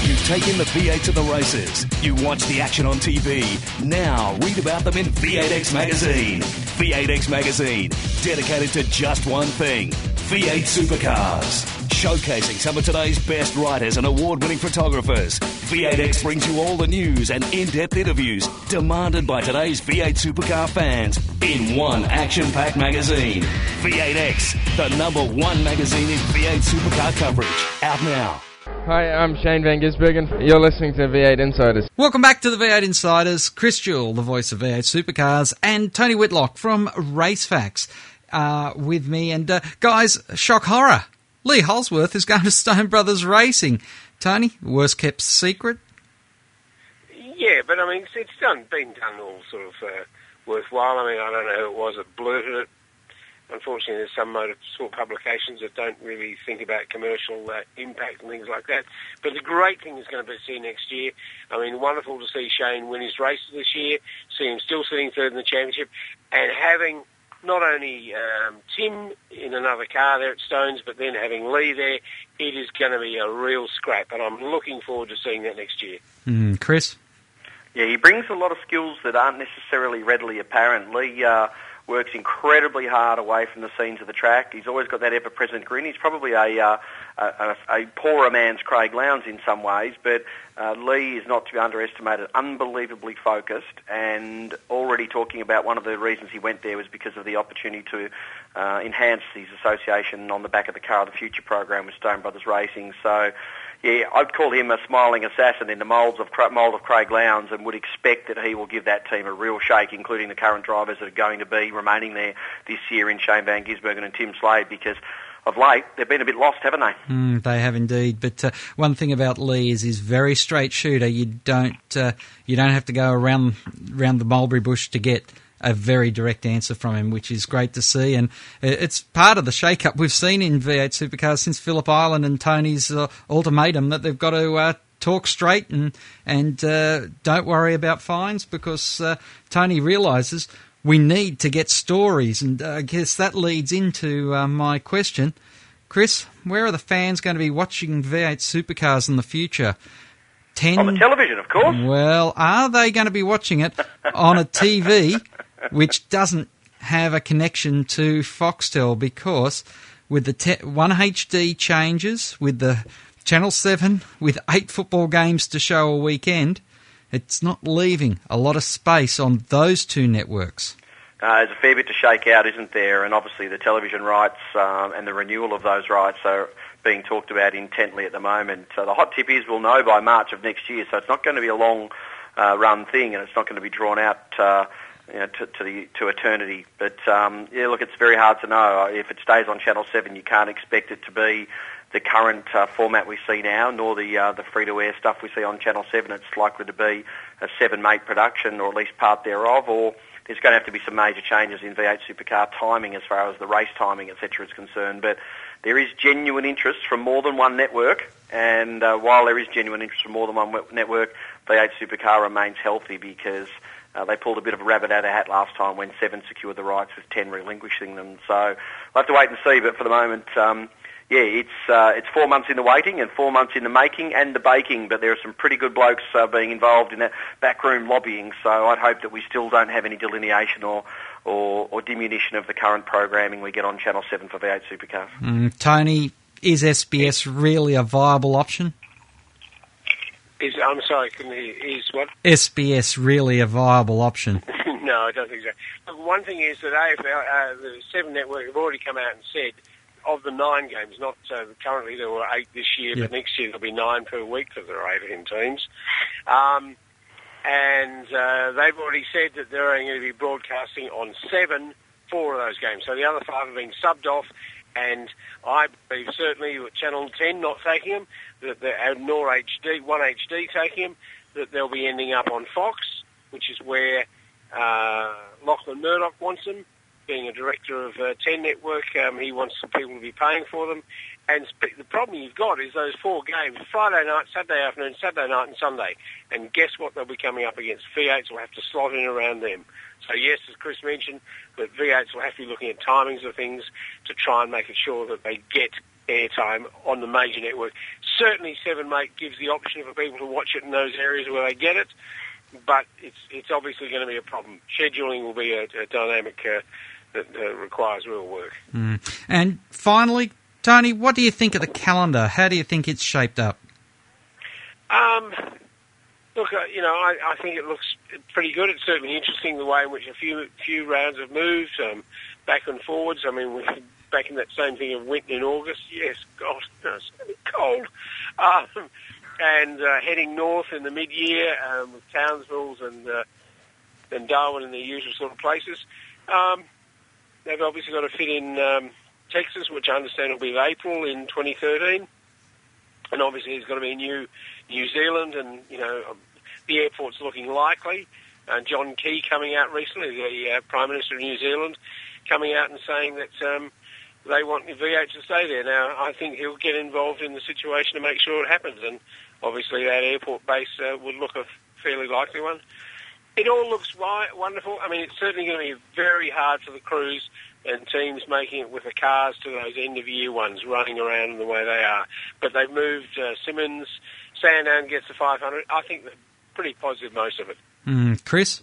You've taken the V8 to the races. You watch the action on TV. Now read about them in V8X Magazine. V8X Magazine, dedicated to just one thing V8 supercars. Showcasing some of today's best writers and award winning photographers, V8X brings you all the news and in depth interviews demanded by today's V8 supercar fans in one action packed magazine. V8X, the number one magazine in V8 supercar coverage. Out now. Hi, I'm Shane Van Gisbergen. You're listening to V8 Insiders. Welcome back to the V8 Insiders. Chris Jewell, the voice of V8 Supercars, and Tony Whitlock from Racefacts uh, with me. And uh, guys, shock horror. Lee Holdsworth is going to Stone Brothers Racing. Tony, worst kept secret? Yeah, but I mean, it's, it's done, been done all sort of uh, worthwhile. I mean, I don't know who it was that blurted it. Unfortunately, there's some motorsport publications that don't really think about commercial uh, impact and things like that. But the great thing is going to be to see next year. I mean, wonderful to see Shane win his races this year, see him still sitting third in the championship, and having not only um, Tim in another car there at Stones, but then having Lee there, it is going to be a real scrap, and I'm looking forward to seeing that next year. Mm, Chris? Yeah, he brings a lot of skills that aren't necessarily readily apparent. Lee uh, works incredibly hard away from the scenes of the track. He's always got that ever-present grin. He's probably a, uh, a, a poorer man's Craig Lowndes in some ways, but uh, Lee is not to be underestimated. Unbelievably focused, and already talking about one of the reasons he went there was because of the opportunity to uh, enhance his association on the back of the Car of the Future program with Stone Brothers Racing. So yeah, I'd call him a smiling assassin in the mould of mould of Craig Lowndes, and would expect that he will give that team a real shake, including the current drivers that are going to be remaining there this year in Shane Van Gisbergen and Tim Slade, because of late they've been a bit lost, haven't they? Mm, they have indeed. But uh, one thing about Lee is he's very straight shooter. You don't uh, you don't have to go around around the mulberry bush to get a very direct answer from him, which is great to see. And it's part of the shake-up we've seen in V8 Supercars since Phillip Island and Tony's uh, ultimatum that they've got to uh, talk straight and and uh, don't worry about fines because uh, Tony realises we need to get stories. And uh, I guess that leads into uh, my question. Chris, where are the fans going to be watching V8 Supercars in the future? 10... On the television, of course. Well, are they going to be watching it on a TV which doesn't have a connection to Foxtel because with the te- 1 HD changes, with the Channel 7, with eight football games to show a weekend, it's not leaving a lot of space on those two networks. Uh, there's a fair bit to shake out, isn't there? And obviously the television rights um, and the renewal of those rights are being talked about intently at the moment. So the hot tip is we'll know by March of next year, so it's not going to be a long uh, run thing and it's not going to be drawn out uh, you know, to, to, the, to eternity. But um, yeah, look, it's very hard to know. If it stays on Channel 7, you can't expect it to be the current uh, format we see now, nor the uh, the free-to-air stuff we see on Channel 7. It's likely to be a seven-mate production, or at least part thereof, or there's going to have to be some major changes in V8 Supercar timing as far as the race timing, etc. is concerned. But there is genuine interest from more than one network, and uh, while there is genuine interest from more than one network, V8 Supercar remains healthy because uh, they pulled a bit of a rabbit out of hat last time when Seven secured the rights with Ten relinquishing them. So we'll have to wait and see. But for the moment, um, yeah, it's uh, it's four months in the waiting and four months in the making and the baking. But there are some pretty good blokes uh, being involved in that backroom lobbying. So I'd hope that we still don't have any delineation or, or, or diminution of the current programming we get on Channel Seven for V8 Supercars. Mm, Tony, is SBS really a viable option? Is I'm sorry, can he, is what? SBS really a viable option? no, I don't think so. Look, one thing is that AFL, uh, the Seven Network have already come out and said of the nine games, not uh, currently there were eight this year, but next year there'll be nine per week because there are 18 teams. Um, and uh, they've already said that they're only going to be broadcasting on seven, four of those games. So the other five have been subbed off, and I believe certainly with Channel 10 not taking them, that the, nor HD, 1HD taking them, that they'll be ending up on Fox, which is where uh, Lachlan Murdoch wants them. Being a director of uh, 10 Network, um, he wants people to be paying for them. And the problem you've got is those four games, Friday night, Saturday afternoon, Saturday night and Sunday. And guess what they'll be coming up against? V8s will have to slot in around them. So yes, as Chris mentioned, that V8s will have to be looking at timings of things to try and make it sure that they get airtime on the major network. Certainly, Seven Mate gives the option for people to watch it in those areas where they get it, but it's it's obviously going to be a problem. Scheduling will be a, a dynamic uh, that uh, requires real work. Mm. And finally, Tony, what do you think of the calendar? How do you think it's shaped up? Um, look, uh, you know, I, I think it looks pretty good. It's certainly interesting the way in which a few few rounds have moved um, back and forwards. I mean, we back in that same thing of Winton in August. Yes, God, no, it's going to be cold. Um, and uh, heading north in the mid-year um, with Townsville's and uh, and Darwin and the usual sort of places. Um, they've obviously got to fit in um, Texas, which I understand will be April in 2013, and obviously there's going to be New New Zealand, and you know um, the airport's looking likely. Uh, John Key coming out recently, the uh, Prime Minister of New Zealand, coming out and saying that um, they want V8 to stay there. Now, I think he'll get involved in the situation to make sure it happens, and obviously that airport base uh, would look a fairly likely one. It all looks wonderful. I mean, it's certainly going to be very hard for the crews and teams making it with the cars to those end of year ones running around the way they are. But they've moved uh, Symmons, Sandown gets the 500. I think they're pretty positive most of it. Mm, Chris?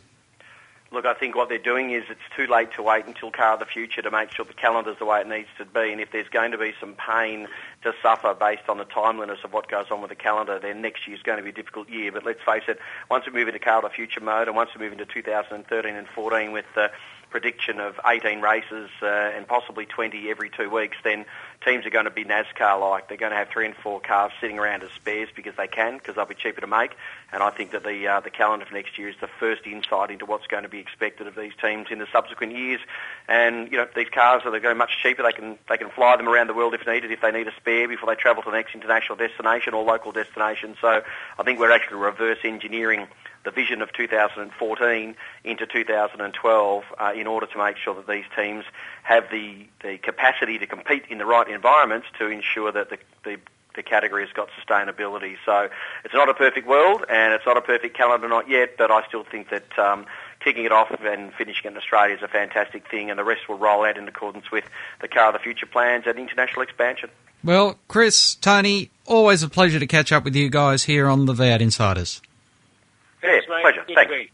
Look, I think what they're doing is it's too late to wait until Car of the Future to make sure the calendar's the way it needs to be. And if there's going to be some pain to suffer based on the timeliness of what goes on with the calendar, then next year's going to be a difficult year. But let's face it, once we move into Car of the Future mode and once we move into 2013 and 14 with the prediction of 18 races uh, and possibly 20 every two weeks, then teams are going to be NASCAR-like. They're going to have three and four cars sitting around as spares because they can, because they'll be cheaper to make. And I think that the uh, the calendar for next year is the first insight into what's going to be expected of these teams in the subsequent years. And you know, these cars are going much cheaper. They can they can fly them around the world if needed, if they need a spare before they travel to the next international destination or local destination. So I think we're actually reverse engineering the vision of 2014 into 2012 uh, in order to make sure that these teams have the, the capacity to compete in the right environments to ensure that the, the the category has got sustainability. So it's not a perfect world and it's not a perfect calendar, not yet, but I still think that um, kicking it off and finishing it in Australia is a fantastic thing and the rest will roll out in accordance with the Car of the Future plans and international expansion. Well, Chris, Tony, always a pleasure to catch up with you guys here on the V8 Insiders. Yeah, pleasure. Thanks.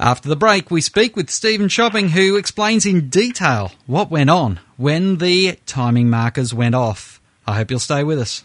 After the break, we speak with Stephen Chopping, who explains in detail what went on when the timing markers went off. I hope you'll stay with us.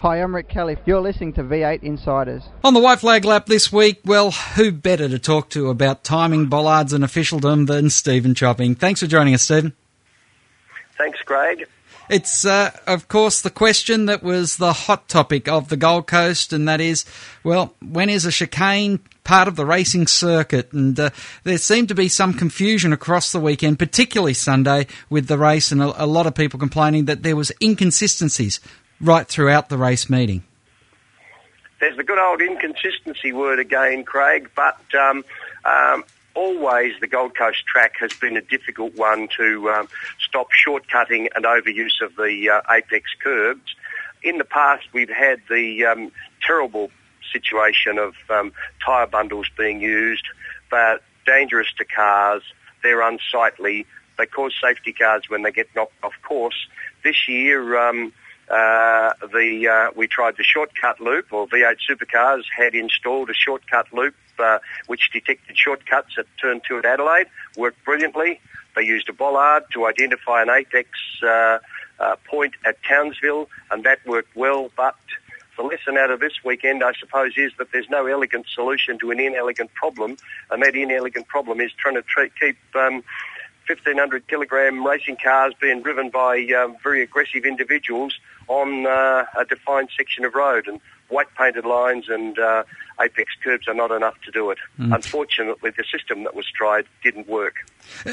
Hi, I'm Rick Kelly. You're listening to V8 Insiders. On the White Flag Lap this week, well, who better to talk to about timing, bollards, and officialdom than Stephen Chopping? Thanks for joining us, Stephen. Thanks, Craig. It's, uh, of course, the question that was the hot topic of the Gold Coast, and that is, well, when is a chicane part of the racing circuit? And uh, there seemed to be some confusion across the weekend, particularly Sunday, with the race, and a, a lot of people complaining that there was inconsistencies right throughout the race meeting. There's the good old inconsistency word again, Craig, but um, um, always the Gold Coast track has been a difficult one to um, stop shortcutting and overuse of the uh, apex curbs. In the past, we've had the um, terrible situation of um, tyre bundles being used, but dangerous to cars. They're unsightly. They cause safety cars when they get knocked off course. This year, um, uh, the uh, we tried the shortcut loop, or V8 Supercars had installed a shortcut loop uh, which detected shortcuts at turn two at Adelaide. Worked brilliantly. They used a bollard to identify an apex uh, uh, point at Townsville, and that worked well. But the lesson out of this weekend, I suppose, is that there's no elegant solution to an inelegant problem, and that inelegant problem is trying to keep um, 1,500 kilogram racing cars being driven by um, very aggressive individuals on uh, a defined section of road. And white painted lines and uh, apex curbs are not enough to do it. Mm. Unfortunately, the system that was tried didn't work.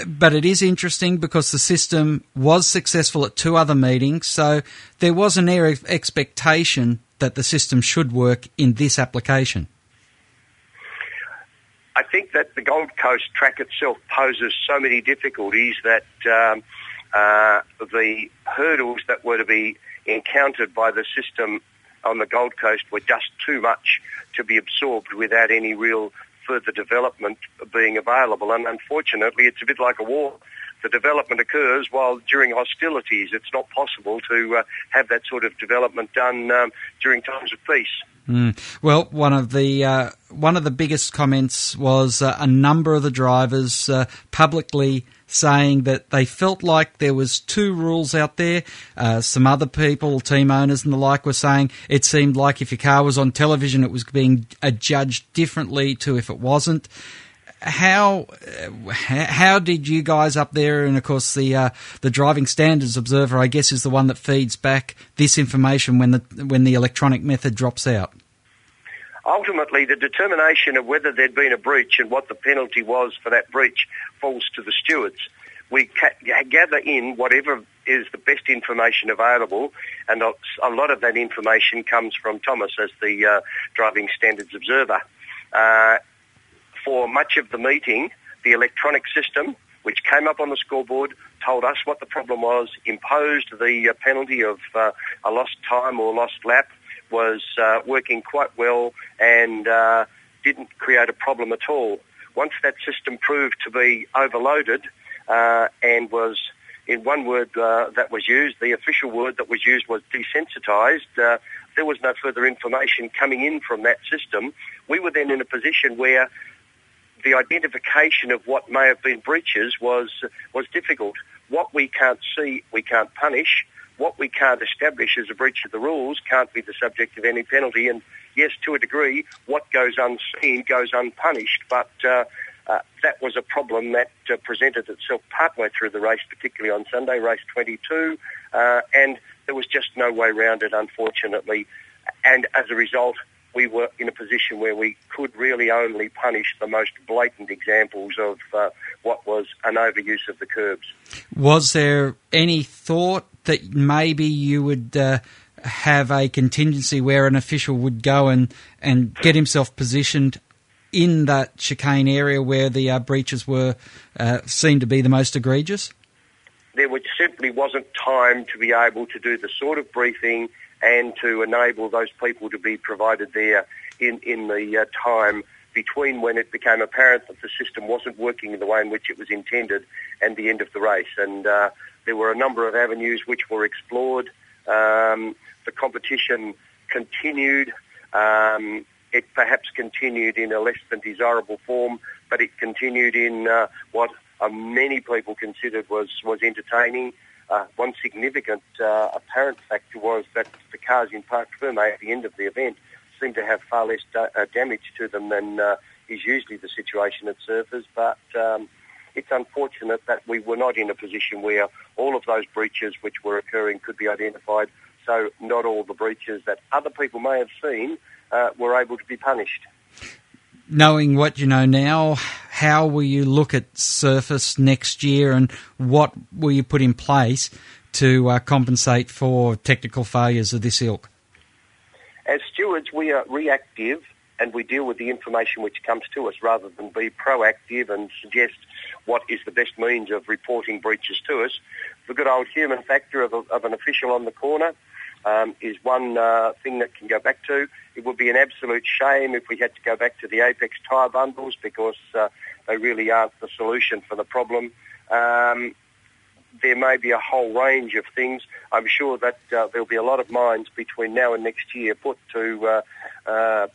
But it is interesting because the system was successful at two other meetings, so there was an air of expectation that the system should work in this application. I think that the Gold Coast track itself poses so many difficulties that um, uh, the hurdles that were to be encountered by the system on the Gold Coast were just too much to be absorbed without any real further development being available. And unfortunately, it's a bit like a war. The development occurs while during hostilities. It's not possible to uh, have that sort of development done um, during times of peace. Mm. Well, one of the uh, one of the biggest comments was uh, a number of the drivers uh, publicly saying that they felt like there was two rules out there. Uh, some other people, team owners and the like, were saying it seemed like if your car was on television, it was being judged differently to if it wasn't. How how did you guys up there, and of course the uh, the driving standards observer, I guess, is the one that feeds back this information when the when the electronic method drops out ultimately the determination of whether there'd been a breach and what the penalty was for that breach falls to the stewards. We ca- gather in whatever is the best information available, and a, lot of that information comes from Thomas as the uh, driving standards observer. Uh, for much of the meeting, the electronic system, which came up on the scoreboard, told us what the problem was, imposed the uh, penalty of uh, a lost time or lost lap, was uh, working quite well and uh, didn't create a problem at all. Once that system proved to be overloaded uh, and was, in one word uh, that was used, the official word that was used was desensitised, uh, there was no further information coming in from that system. We were then in a position where the identification of what may have been breaches was was difficult. What we can't see, we can't punish what we can't establish as a breach of the rules can't be the subject of any penalty. And yes, to a degree, what goes unseen goes unpunished. But uh, uh, that was a problem that uh, presented itself partway through the race, particularly on Sunday, race 22, uh, and there was just no way around it, unfortunately. And as a result, we were in a position where we could really only punish the most blatant examples of uh, what was an overuse of the curbs. Was there any thought that maybe you would uh, have a contingency where an official would go and, and get himself positioned in that chicane area where the uh, breaches were uh, seemed to be the most egregious? There simply wasn't time to be able to do the sort of briefing and to enable those people to be provided there in, in the uh, time between when it became apparent that the system wasn't working in the way in which it was intended and the end of the race. And uh, there were a number of avenues which were explored. Um, the competition continued. Um, it perhaps continued in a less than desirable form, but it continued in uh, what uh, many people considered was, was entertaining. Uh, one significant uh, apparent factor was that the cars in Parc Ferme at the end of the event seemed to have far less da- uh, damage to them than uh, is usually the situation at surfers. But um, it's unfortunate that we were not in a position where all of those breaches which were occurring could be identified. So not all the breaches that other people may have seen uh, were able to be punished knowing what you know now, how will you look at Surfers next year and what will you put in place to uh, compensate for technical failures of this ilk? As stewards, we are reactive and we deal with the information which comes to us rather than be proactive and suggest what is the best means of reporting breaches to us. The good old human factor of, a, of an official on the corner um, is one uh, thing that can go back to. It would be an absolute shame if we had to go back to the Apex tyre bundles because uh, they really aren't the solution for the problem. Um, there may be a whole range of things. I'm sure that uh, there'll be a lot of minds between now and next year put to uh, uh,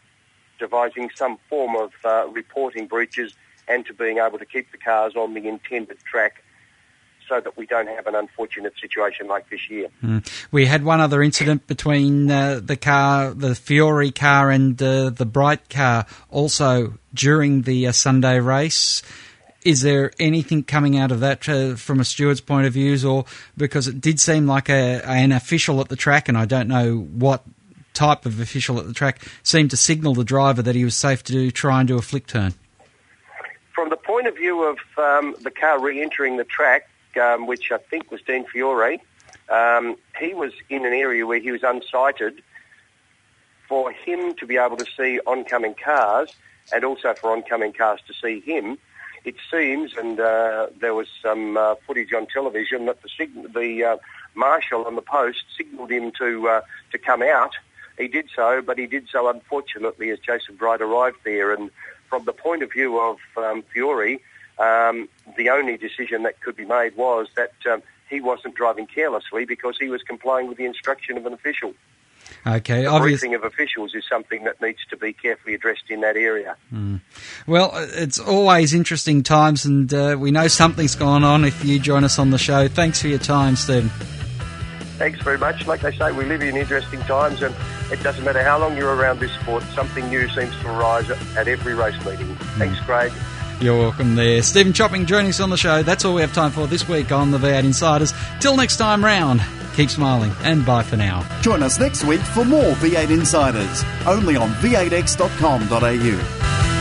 devising some form of uh, reporting breaches and to being able to keep the cars on the intended track so that we don't have an unfortunate situation like this year. Mm. We had one other incident between uh, the car, the Fiore car, and uh, the Bright car, also during the uh, Sunday race. Is there anything coming out of that uh, from a steward's point of view, or because it did seem like a, an official at the track, and I don't know what type of official at the track seemed to signal the driver that he was safe to try and do a flick turn? From the point of view of um, the car re-entering the track, um, which I think was Dean Fiore. Um, he was in an area where he was unsighted. For him to be able to see oncoming cars and also for oncoming cars to see him, it seems, and uh, there was some uh, footage on television that the sig- the uh, marshal on the post signalled him to uh, to come out. He did so, but he did so unfortunately as Jason Bright arrived there. And from the point of view of um, Fiore, um, the only decision that could be made was that um, he wasn't driving carelessly because he was complying with the instruction of an official. Okay, The obvious. briefing of officials is something that needs to be carefully addressed in that area. Mm. Well, it's always interesting times, and uh, we know something's gone on if you join us on the show. Thanks for your time, Stephen. Thanks very much. Like they say, we live in interesting times, and it doesn't matter how long you're around this sport, something new seems to arise at, at every race meeting. Thanks, Craig. You're welcome there. Stephen Chopping joining us on the show. That's all we have time for this week on the V8 Insiders. Till next time round, keep smiling, and bye for now. Join us next week for more V8 Insiders, only on v8x.com.au.